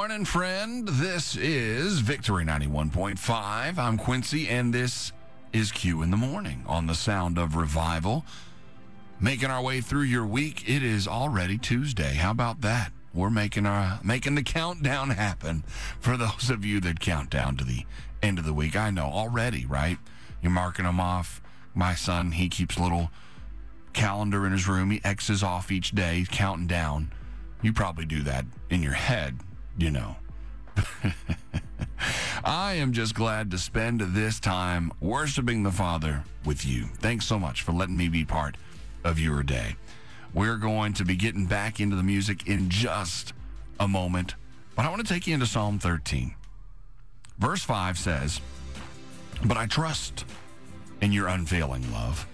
morning, friend. This is Victory 91.5. I'm Quincy, and this is Q in the Morning on the sound of revival. Making our way through your week. It is already Tuesday. How about that? We're making our making the countdown happen for those of you that count down to the end of the week. I know already, right? You're marking them off. My son, he keeps a little calendar in his room. He X's off each day, counting down. You probably do that in your head, you know. I am just glad to spend this time worshiping the Father with you. Thanks so much for letting me be part of your day. We're going to be getting back into the music in just a moment, but I want to take you into Psalm 13. Verse 5 says, But I trust in your unfailing love.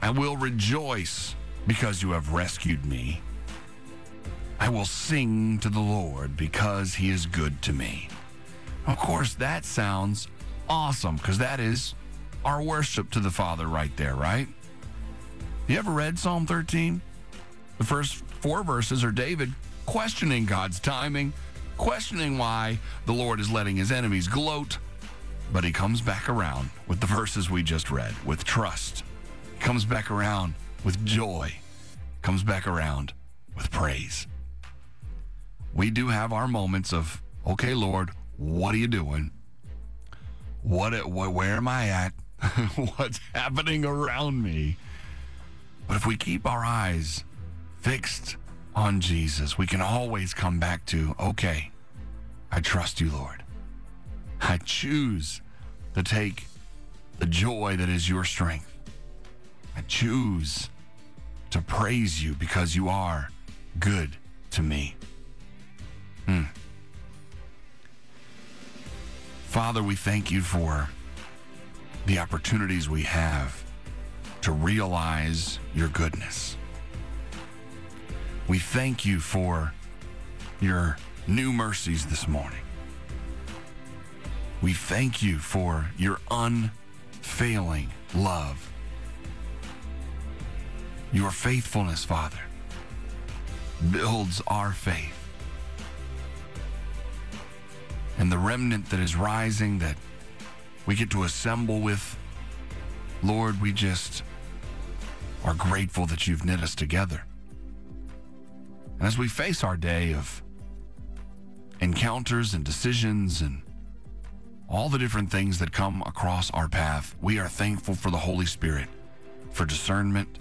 I will rejoice because you have rescued me. I will sing to the Lord because he is good to me. Of course, that sounds awesome because that is our worship to the Father right there, right? You ever read Psalm 13? The first four verses are David questioning God's timing, questioning why the Lord is letting his enemies gloat. But he comes back around with the verses we just read, with trust. He comes back around with joy, comes back around with praise we do have our moments of, okay, Lord, what are you doing? What, what where am I at? What's happening around me? But if we keep our eyes fixed on Jesus, we can always come back to, okay, I trust you, Lord. I choose to take the joy that is your strength. I choose to praise you because you are good to me. Father, we thank you for the opportunities we have to realize your goodness. We thank you for your new mercies this morning. We thank you for your unfailing love. Your faithfulness, Father, builds our faith. And the remnant that is rising that we get to assemble with. Lord, we just are grateful that you've knit us together. And as we face our day of encounters and decisions and all the different things that come across our path, we are thankful for the Holy Spirit, for discernment,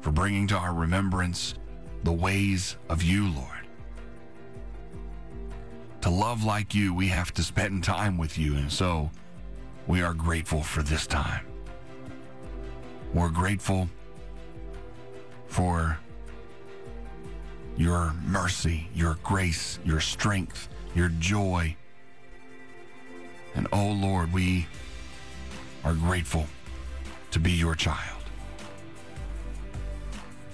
for bringing to our remembrance the ways of you, Lord. To love like you, we have to spend time with you. And so we are grateful for this time. We're grateful for your mercy, your grace, your strength, your joy. And oh Lord, we are grateful to be your child.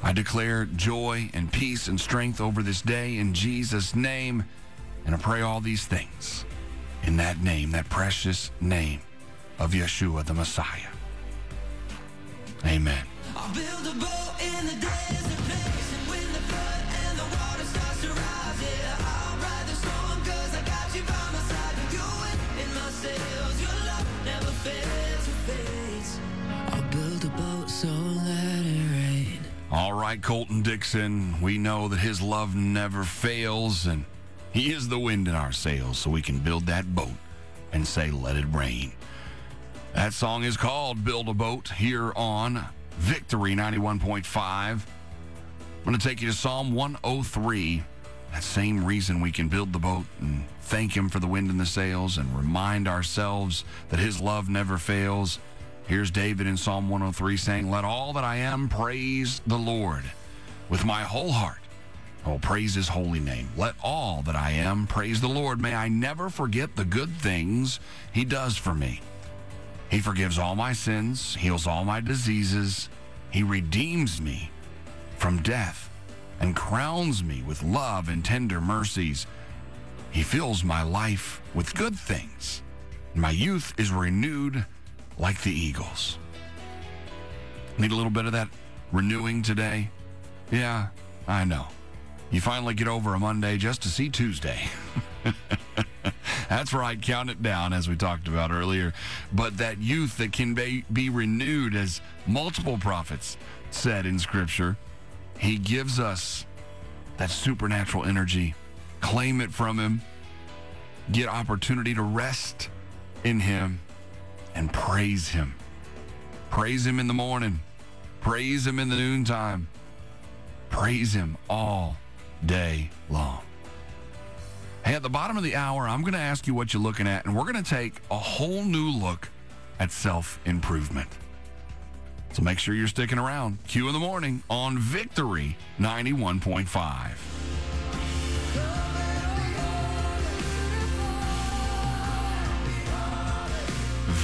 I declare joy and peace and strength over this day in Jesus' name. And I pray all these things in that name, that precious name of Yeshua the Messiah. Amen. All right, Colton Dixon, we know that his love never fails and he is the wind in our sails, so we can build that boat and say, Let it rain. That song is called Build a Boat here on Victory 91.5. I'm going to take you to Psalm 103. That same reason we can build the boat and thank Him for the wind in the sails and remind ourselves that His love never fails. Here's David in Psalm 103 saying, Let all that I am praise the Lord with my whole heart. Oh, praise his holy name. Let all that I am praise the Lord. May I never forget the good things he does for me. He forgives all my sins, heals all my diseases. He redeems me from death and crowns me with love and tender mercies. He fills my life with good things. My youth is renewed like the eagles. Need a little bit of that renewing today? Yeah, I know. You finally get over a Monday just to see Tuesday. That's right, count it down, as we talked about earlier. But that youth that can be, be renewed, as multiple prophets said in Scripture, He gives us that supernatural energy. Claim it from Him, get opportunity to rest in Him, and praise Him. Praise Him in the morning, praise Him in the noontime, praise Him all day long. Hey, at the bottom of the hour, I'm going to ask you what you're looking at, and we're going to take a whole new look at self improvement. So make sure you're sticking around. Q in the morning on Victory 91.5.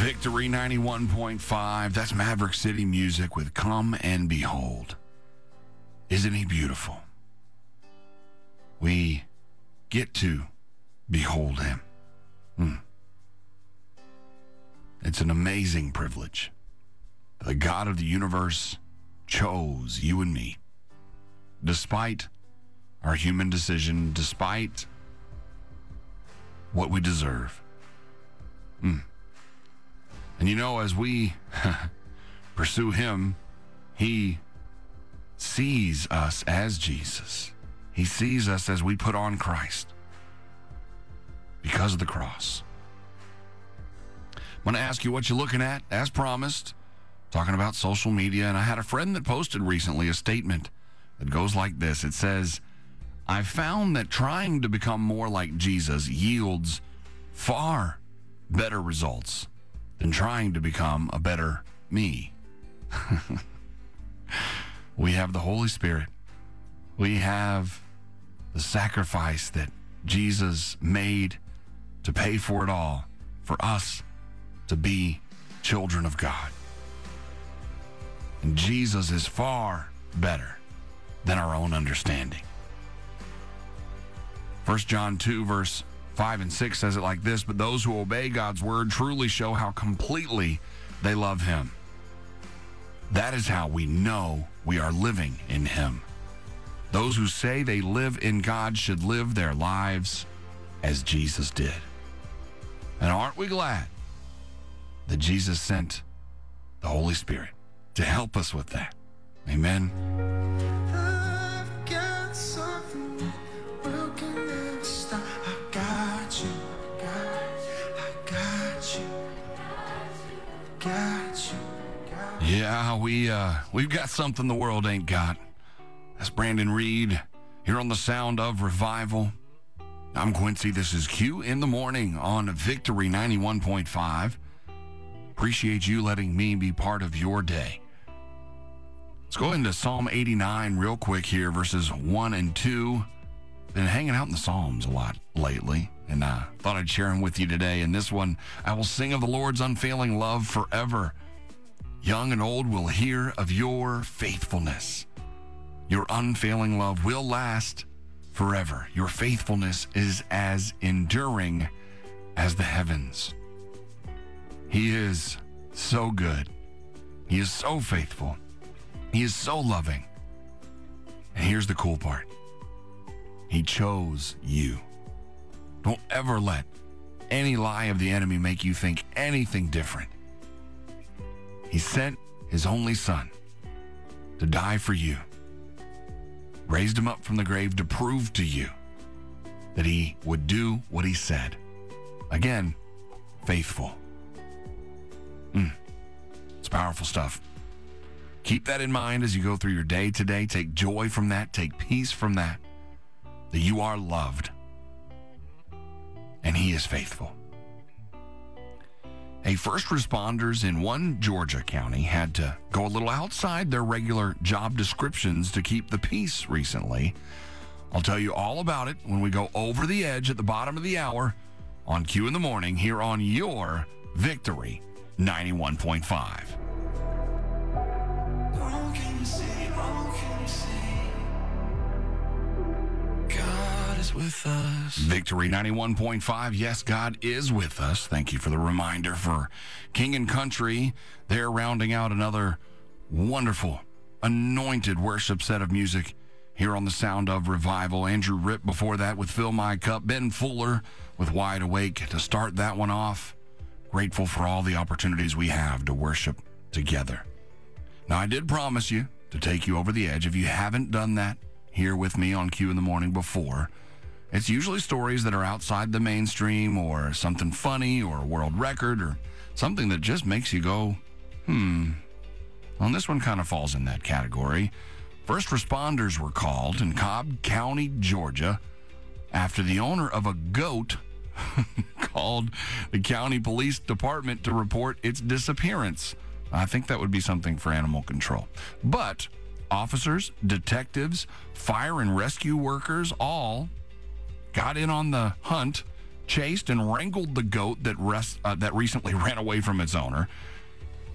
Victory 91.5. That's Maverick City Music with Come and Behold. Isn't he beautiful? We get to behold him. Hmm. It's an amazing privilege. The God of the universe chose you and me. Despite our human decision, despite what we deserve. Hmm. And you know, as we pursue him, he sees us as Jesus. He sees us as we put on Christ because of the cross. I'm going to ask you what you're looking at, as promised, talking about social media. And I had a friend that posted recently a statement that goes like this It says, I found that trying to become more like Jesus yields far better results than trying to become a better me. we have the Holy Spirit. We have the sacrifice that Jesus made to pay for it all for us to be children of God. And Jesus is far better than our own understanding. 1 John 2, verse 5 and 6 says it like this But those who obey God's word truly show how completely they love Him. That is how we know we are living in Him. Those who say they live in God should live their lives as Jesus did. And aren't we glad that Jesus sent the Holy Spirit to help us with that? Amen. Yeah, we uh, we've got something the world ain't got. That's Brandon Reed here on the Sound of Revival. I'm Quincy. This is Q in the morning on Victory 91.5. Appreciate you letting me be part of your day. Let's go into Psalm 89 real quick here, verses 1 and 2. Been hanging out in the Psalms a lot lately, and I thought I'd share them with you today. And this one, I will sing of the Lord's unfailing love forever. Young and old will hear of your faithfulness. Your unfailing love will last forever. Your faithfulness is as enduring as the heavens. He is so good. He is so faithful. He is so loving. And here's the cool part He chose you. Don't ever let any lie of the enemy make you think anything different. He sent his only son to die for you raised him up from the grave to prove to you that he would do what he said. Again, faithful. Mm, it's powerful stuff. Keep that in mind as you go through your day today. Take joy from that, take peace from that, that you are loved and he is faithful. A first responders in one Georgia county had to go a little outside their regular job descriptions to keep the peace recently. I'll tell you all about it when we go over the edge at the bottom of the hour on Q in the morning here on your Victory 91.5. with us. Victory 91.5. Yes, God is with us. Thank you for the reminder for King and Country. They're rounding out another wonderful, anointed worship set of music here on the sound of revival. Andrew Ripp before that with Fill My Cup. Ben Fuller with Wide Awake to start that one off. Grateful for all the opportunities we have to worship together. Now, I did promise you to take you over the edge. If you haven't done that here with me on Q in the morning before, it's usually stories that are outside the mainstream or something funny or a world record or something that just makes you go, hmm. Well, this one kind of falls in that category. First responders were called in Cobb County, Georgia, after the owner of a goat called the county police department to report its disappearance. I think that would be something for animal control. But officers, detectives, fire and rescue workers all got in on the hunt, chased and wrangled the goat that rest, uh, that recently ran away from its owner.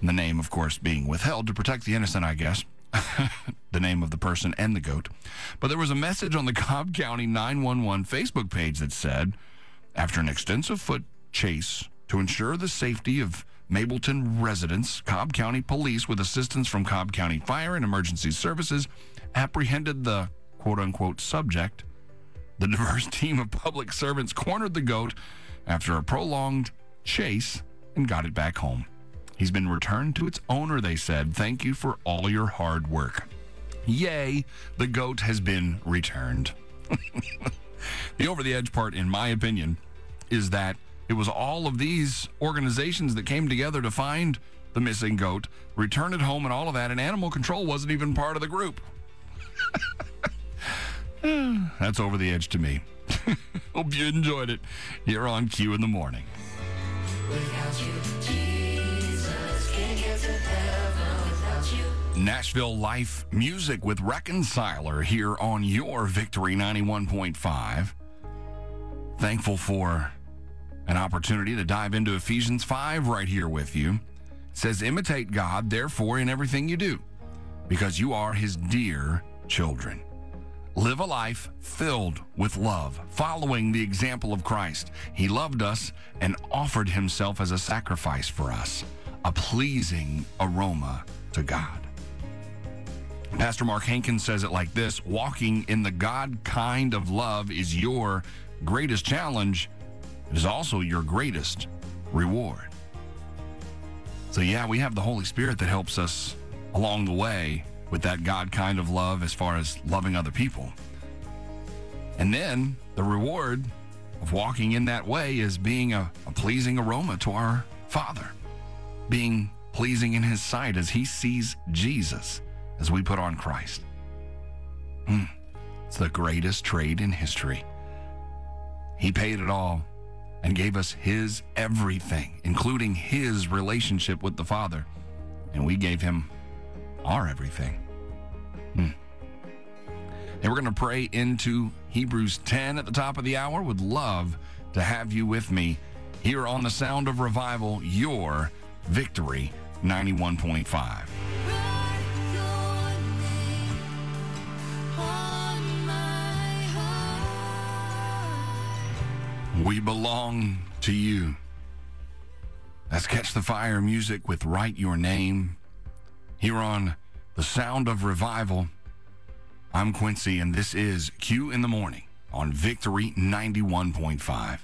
The name, of course, being withheld to protect the innocent, I guess. the name of the person and the goat. But there was a message on the Cobb County 911 Facebook page that said, after an extensive foot chase to ensure the safety of Mableton residents, Cobb County Police, with assistance from Cobb County Fire and Emergency Services, apprehended the quote unquote subject. The diverse team of public servants cornered the goat after a prolonged chase and got it back home. He's been returned to its owner, they said. Thank you for all your hard work. Yay, the goat has been returned. the over the edge part, in my opinion, is that it was all of these organizations that came together to find the missing goat, return it home, and all of that, and animal control wasn't even part of the group. That's over the edge to me. Hope you enjoyed it here on Q in the morning. Nashville Life Music with Reconciler here on your Victory 91.5. Thankful for an opportunity to dive into Ephesians 5 right here with you. It says, Imitate God, therefore, in everything you do, because you are his dear children. Live a life filled with love, following the example of Christ. He loved us and offered himself as a sacrifice for us, a pleasing aroma to God. Pastor Mark Hankins says it like this Walking in the God kind of love is your greatest challenge, it is also your greatest reward. So, yeah, we have the Holy Spirit that helps us along the way with that God kind of love as far as loving other people. And then the reward of walking in that way is being a, a pleasing aroma to our Father, being pleasing in His sight as He sees Jesus as we put on Christ. Hmm. It's the greatest trade in history. He paid it all and gave us His everything, including His relationship with the Father. And we gave Him our everything. Hmm. And we're going to pray into Hebrews 10 at the top of the hour. Would love to have you with me here on the Sound of Revival, your Victory 91.5. We belong to you. Let's catch the fire music with Write Your Name. Here on The Sound of Revival, I'm Quincy, and this is Q in the Morning on Victory 91.5.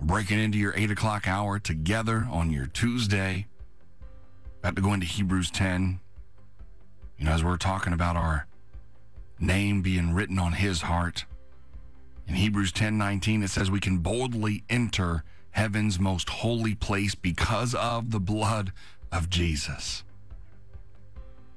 Breaking into your 8 o'clock hour together on your Tuesday. About to go into Hebrews 10. You know, as we're talking about our name being written on his heart. In Hebrews 10:19 it says we can boldly enter heaven's most holy place because of the blood of Jesus.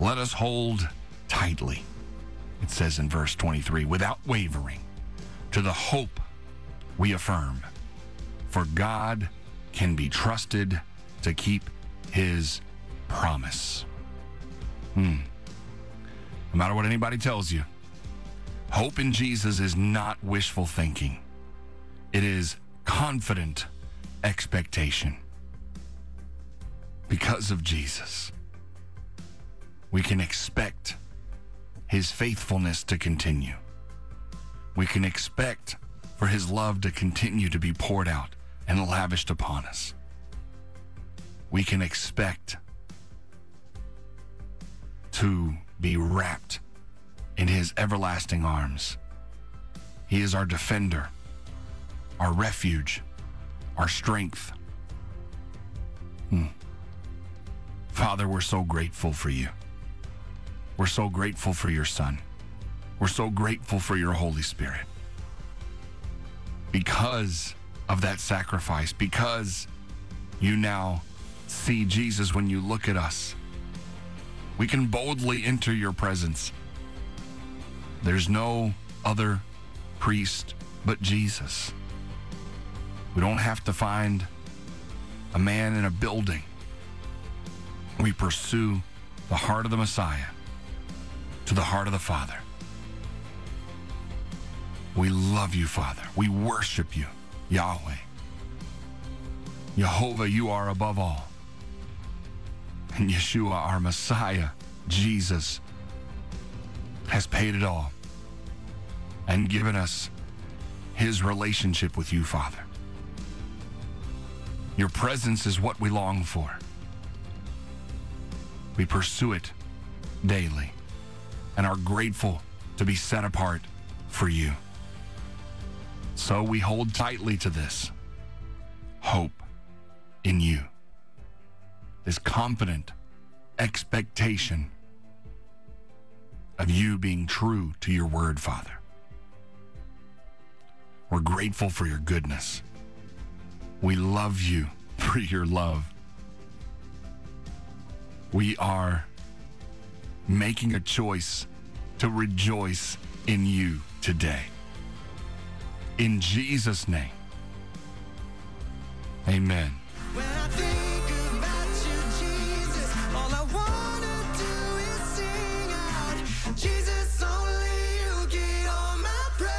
Let us hold tightly, it says in verse 23, without wavering, to the hope we affirm. For God can be trusted to keep his promise. Hmm. No matter what anybody tells you, Hope in Jesus is not wishful thinking, it is confident expectation. Because of Jesus, we can expect his faithfulness to continue. We can expect for his love to continue to be poured out and lavished upon us. We can expect to be wrapped in his everlasting arms. He is our defender, our refuge, our strength. Hmm. Father, we're so grateful for you. We're so grateful for your Son. We're so grateful for your Holy Spirit. Because of that sacrifice, because you now see Jesus when you look at us, we can boldly enter your presence. There's no other priest but Jesus. We don't have to find a man in a building. We pursue the heart of the Messiah to the heart of the Father. We love you, Father. We worship you, Yahweh. Jehovah, you are above all. And Yeshua, our Messiah, Jesus, has paid it all and given us his relationship with you, Father. Your presence is what we long for. We pursue it daily and are grateful to be set apart for you. So we hold tightly to this hope in you, this confident expectation of you being true to your word, Father. We're grateful for your goodness. We love you for your love. We are making a choice to rejoice in you today. In Jesus' name. Amen. When I think about you, Jesus, all I wanna do is sing out. Jesus, only you get all my praise.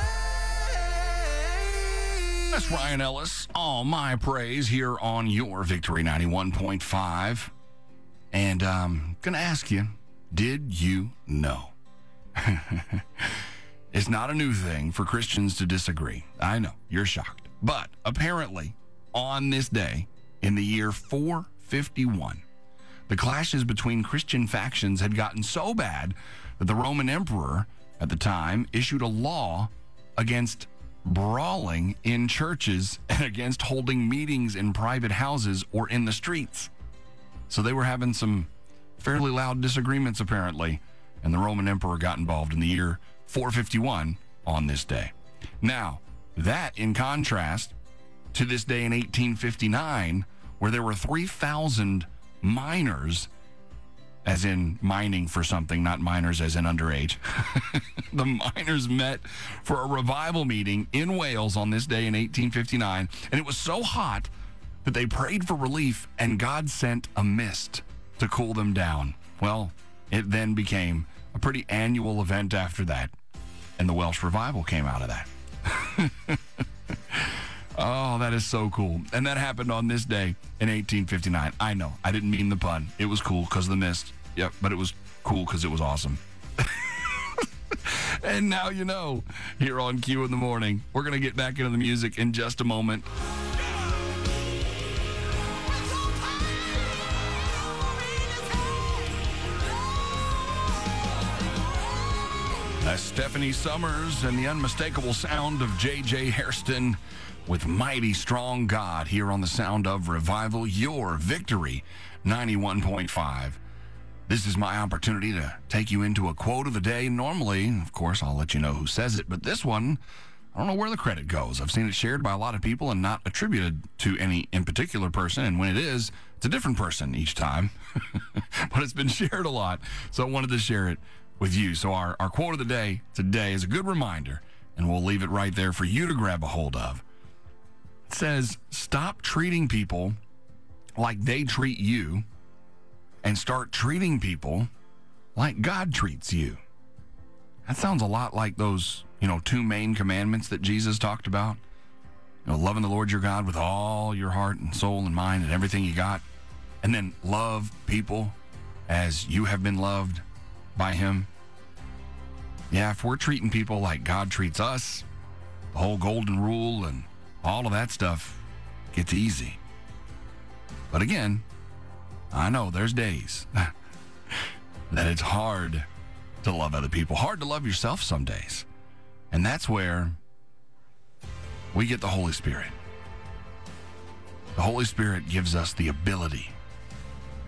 That's Ryan Ellis. All my praise here on your Victory 91.5. And um, I'm going to ask you, did you know? it's not a new thing for Christians to disagree. I know, you're shocked. But apparently, on this day, in the year 451, the clashes between Christian factions had gotten so bad that the Roman emperor at the time issued a law against brawling in churches and against holding meetings in private houses or in the streets. So they were having some fairly loud disagreements, apparently, and the Roman emperor got involved in the year 451 on this day. Now, that in contrast to this day in 1859, where there were 3,000 miners, as in mining for something, not miners as in underage. the miners met for a revival meeting in Wales on this day in 1859, and it was so hot that they prayed for relief, and God sent a mist to cool them down. Well, it then became a pretty annual event after that, and the Welsh revival came out of that. oh, that is so cool. And that happened on this day in 1859. I know, I didn't mean the pun. It was cool because of the mist. Yep, but it was cool because it was awesome. and now you know, here on Q in the morning, we're going to get back into the music in just a moment. That's Stephanie Summers and the unmistakable sound of J.J. Hairston with Mighty Strong God here on the sound of Revival, your victory 91.5. This is my opportunity to take you into a quote of the day. Normally, of course, I'll let you know who says it, but this one, I don't know where the credit goes. I've seen it shared by a lot of people and not attributed to any in particular person. And when it is, it's a different person each time. but it's been shared a lot. So I wanted to share it with you. So our, our quote of the day today is a good reminder, and we'll leave it right there for you to grab a hold of. It says, Stop treating people like they treat you and start treating people like God treats you. That sounds a lot like those you know, two main commandments that Jesus talked about. You know, loving the Lord your God with all your heart and soul and mind and everything you got. And then love people as you have been loved by him. Yeah, if we're treating people like God treats us, the whole golden rule and all of that stuff gets easy. But again, I know there's days that it's hard to love other people, hard to love yourself some days. And that's where we get the Holy Spirit. The Holy Spirit gives us the ability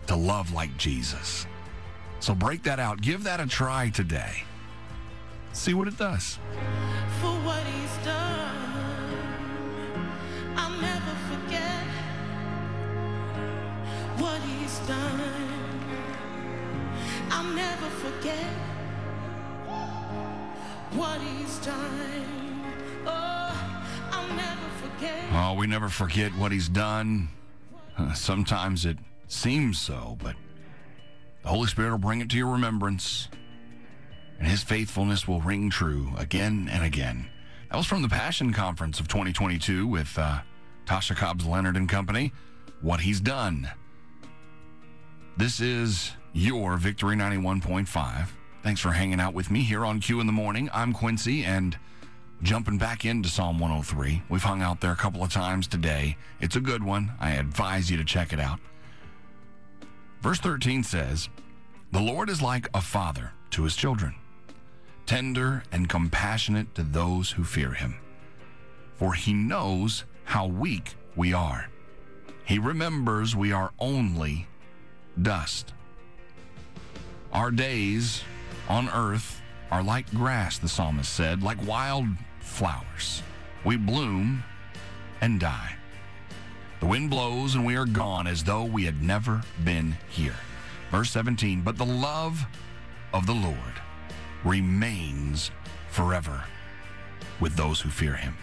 to love like Jesus. So break that out. Give that a try today. See what it does. for what he's done. I'll never forget what he's done. I'll never forget what he's done. Oh, I'll never forget. Oh, we never forget what he's done. Sometimes it seems so, but the Holy Spirit will bring it to your remembrance, and his faithfulness will ring true again and again. That was from the Passion Conference of 2022 with uh, Tasha Cobbs Leonard and Company. What he's done. This is your Victory 91.5. Thanks for hanging out with me here on Q in the Morning. I'm Quincy, and jumping back into Psalm 103. We've hung out there a couple of times today. It's a good one. I advise you to check it out. Verse 13 says, The Lord is like a father to his children, tender and compassionate to those who fear him. For he knows how weak we are. He remembers we are only dust. Our days on earth are like grass, the psalmist said, like wild flowers. We bloom and die. The wind blows and we are gone as though we had never been here. Verse 17, but the love of the Lord remains forever with those who fear him.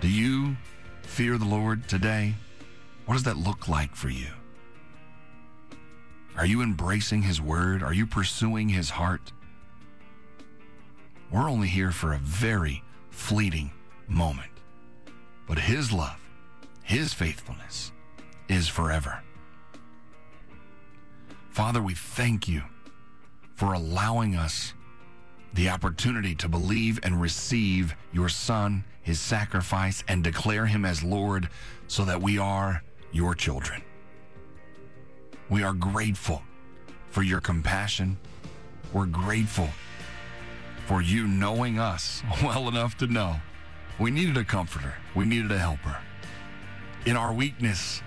Do you fear the Lord today? What does that look like for you? Are you embracing his word? Are you pursuing his heart? We're only here for a very fleeting moment. But his love, his faithfulness is forever. Father, we thank you for allowing us the opportunity to believe and receive your Son, his sacrifice, and declare him as Lord so that we are your children. We are grateful for your compassion. We're grateful for you knowing us well enough to know we needed a comforter, we needed a helper. In our weakness,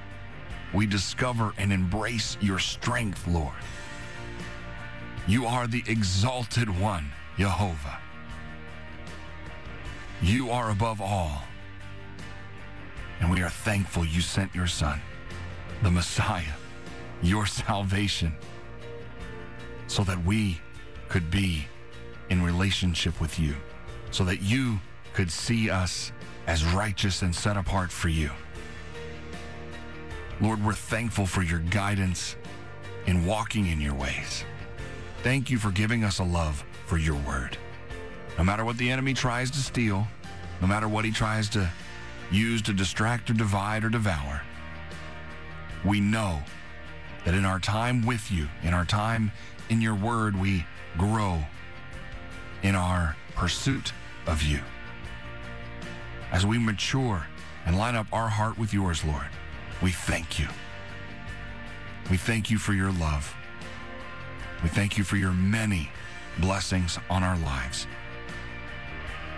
we discover and embrace your strength, Lord. You are the exalted one, Jehovah. You are above all. And we are thankful you sent your Son, the Messiah, your salvation, so that we could be in relationship with you, so that you could see us as righteous and set apart for you. Lord, we're thankful for your guidance in walking in your ways. Thank you for giving us a love for your word. No matter what the enemy tries to steal, no matter what he tries to use to distract or divide or devour, we know that in our time with you, in our time in your word, we grow in our pursuit of you. As we mature and line up our heart with yours, Lord, we thank you. We thank you for your love. We thank you for your many blessings on our lives.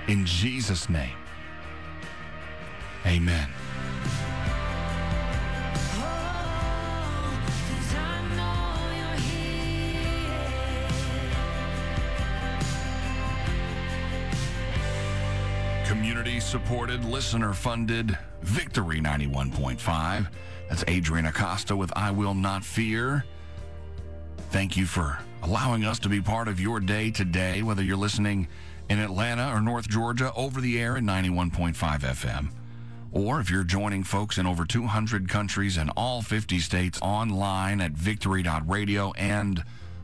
In Jesus' name, amen. Supported, listener funded, Victory 91.5. That's Adrian Acosta with I Will Not Fear. Thank you for allowing us to be part of your day today, whether you're listening in Atlanta or North Georgia over the air at 91.5 FM. Or if you're joining folks in over 200 countries and all 50 states online at victory.radio and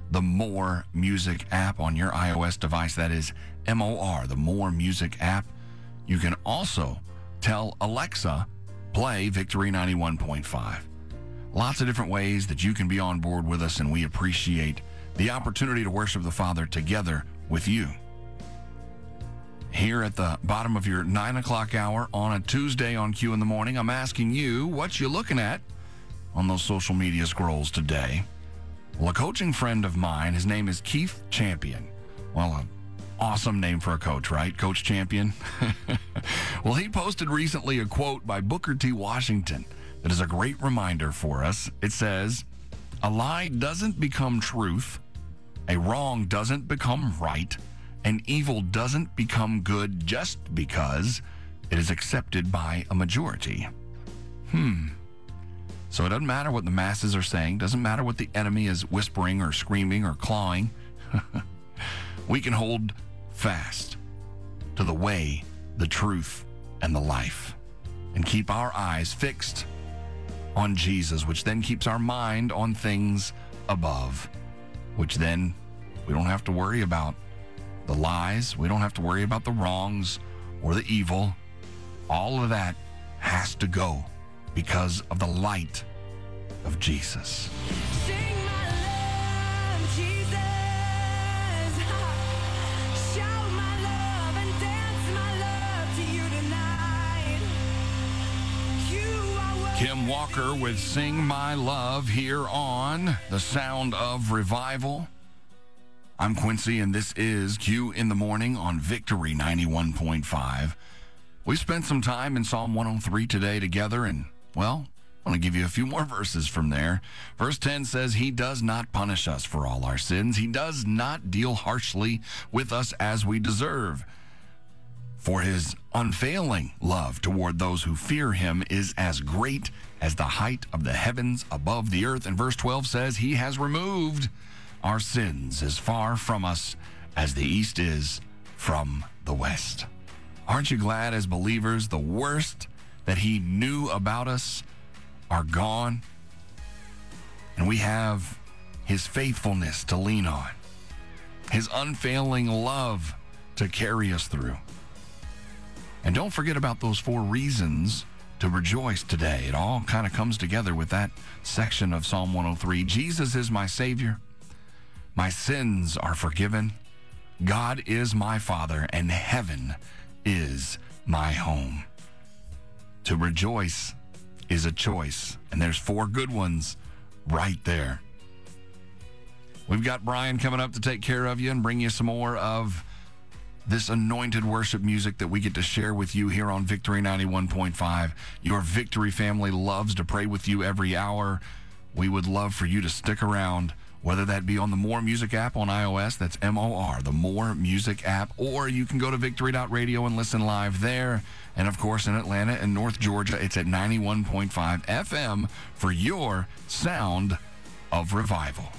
the More Music app on your iOS device. That is M O R, the More Music app. You can also tell Alexa, play Victory 91.5. Lots of different ways that you can be on board with us, and we appreciate the opportunity to worship the Father together with you. Here at the bottom of your nine o'clock hour on a Tuesday on Q in the morning, I'm asking you what you're looking at on those social media scrolls today. Well, a coaching friend of mine, his name is Keith Champion. Well, an awesome name for a coach, right? Coach Champion. well, he posted recently a quote by Booker T. Washington that is a great reminder for us. It says, A lie doesn't become truth, a wrong doesn't become right, and evil doesn't become good just because it is accepted by a majority. Hmm. So it doesn't matter what the masses are saying, doesn't matter what the enemy is whispering or screaming or clawing. we can hold fast to the way, the truth, and the life, and keep our eyes fixed on Jesus, which then keeps our mind on things above, which then we don't have to worry about the lies, we don't have to worry about the wrongs or the evil. All of that has to go because of the light of Jesus. Kim Walker with Sing My Love here on The Sound of Revival. I'm Quincy, and this is Q in the Morning on Victory 91.5. We spent some time in Psalm 103 today together, and, well, I want to give you a few more verses from there. Verse 10 says, He does not punish us for all our sins, He does not deal harshly with us as we deserve. For his unfailing love toward those who fear him is as great as the height of the heavens above the earth. And verse 12 says, He has removed our sins as far from us as the east is from the west. Aren't you glad as believers the worst that he knew about us are gone? And we have his faithfulness to lean on, his unfailing love to carry us through. And don't forget about those four reasons to rejoice today. It all kind of comes together with that section of Psalm 103. Jesus is my Savior. My sins are forgiven. God is my Father, and heaven is my home. To rejoice is a choice, and there's four good ones right there. We've got Brian coming up to take care of you and bring you some more of this anointed worship music that we get to share with you here on Victory 91.5. Your Victory family loves to pray with you every hour. We would love for you to stick around, whether that be on the More Music app on iOS, that's M O R, the More Music app, or you can go to victory.radio and listen live there. And of course, in Atlanta and North Georgia, it's at 91.5 FM for your sound of revival.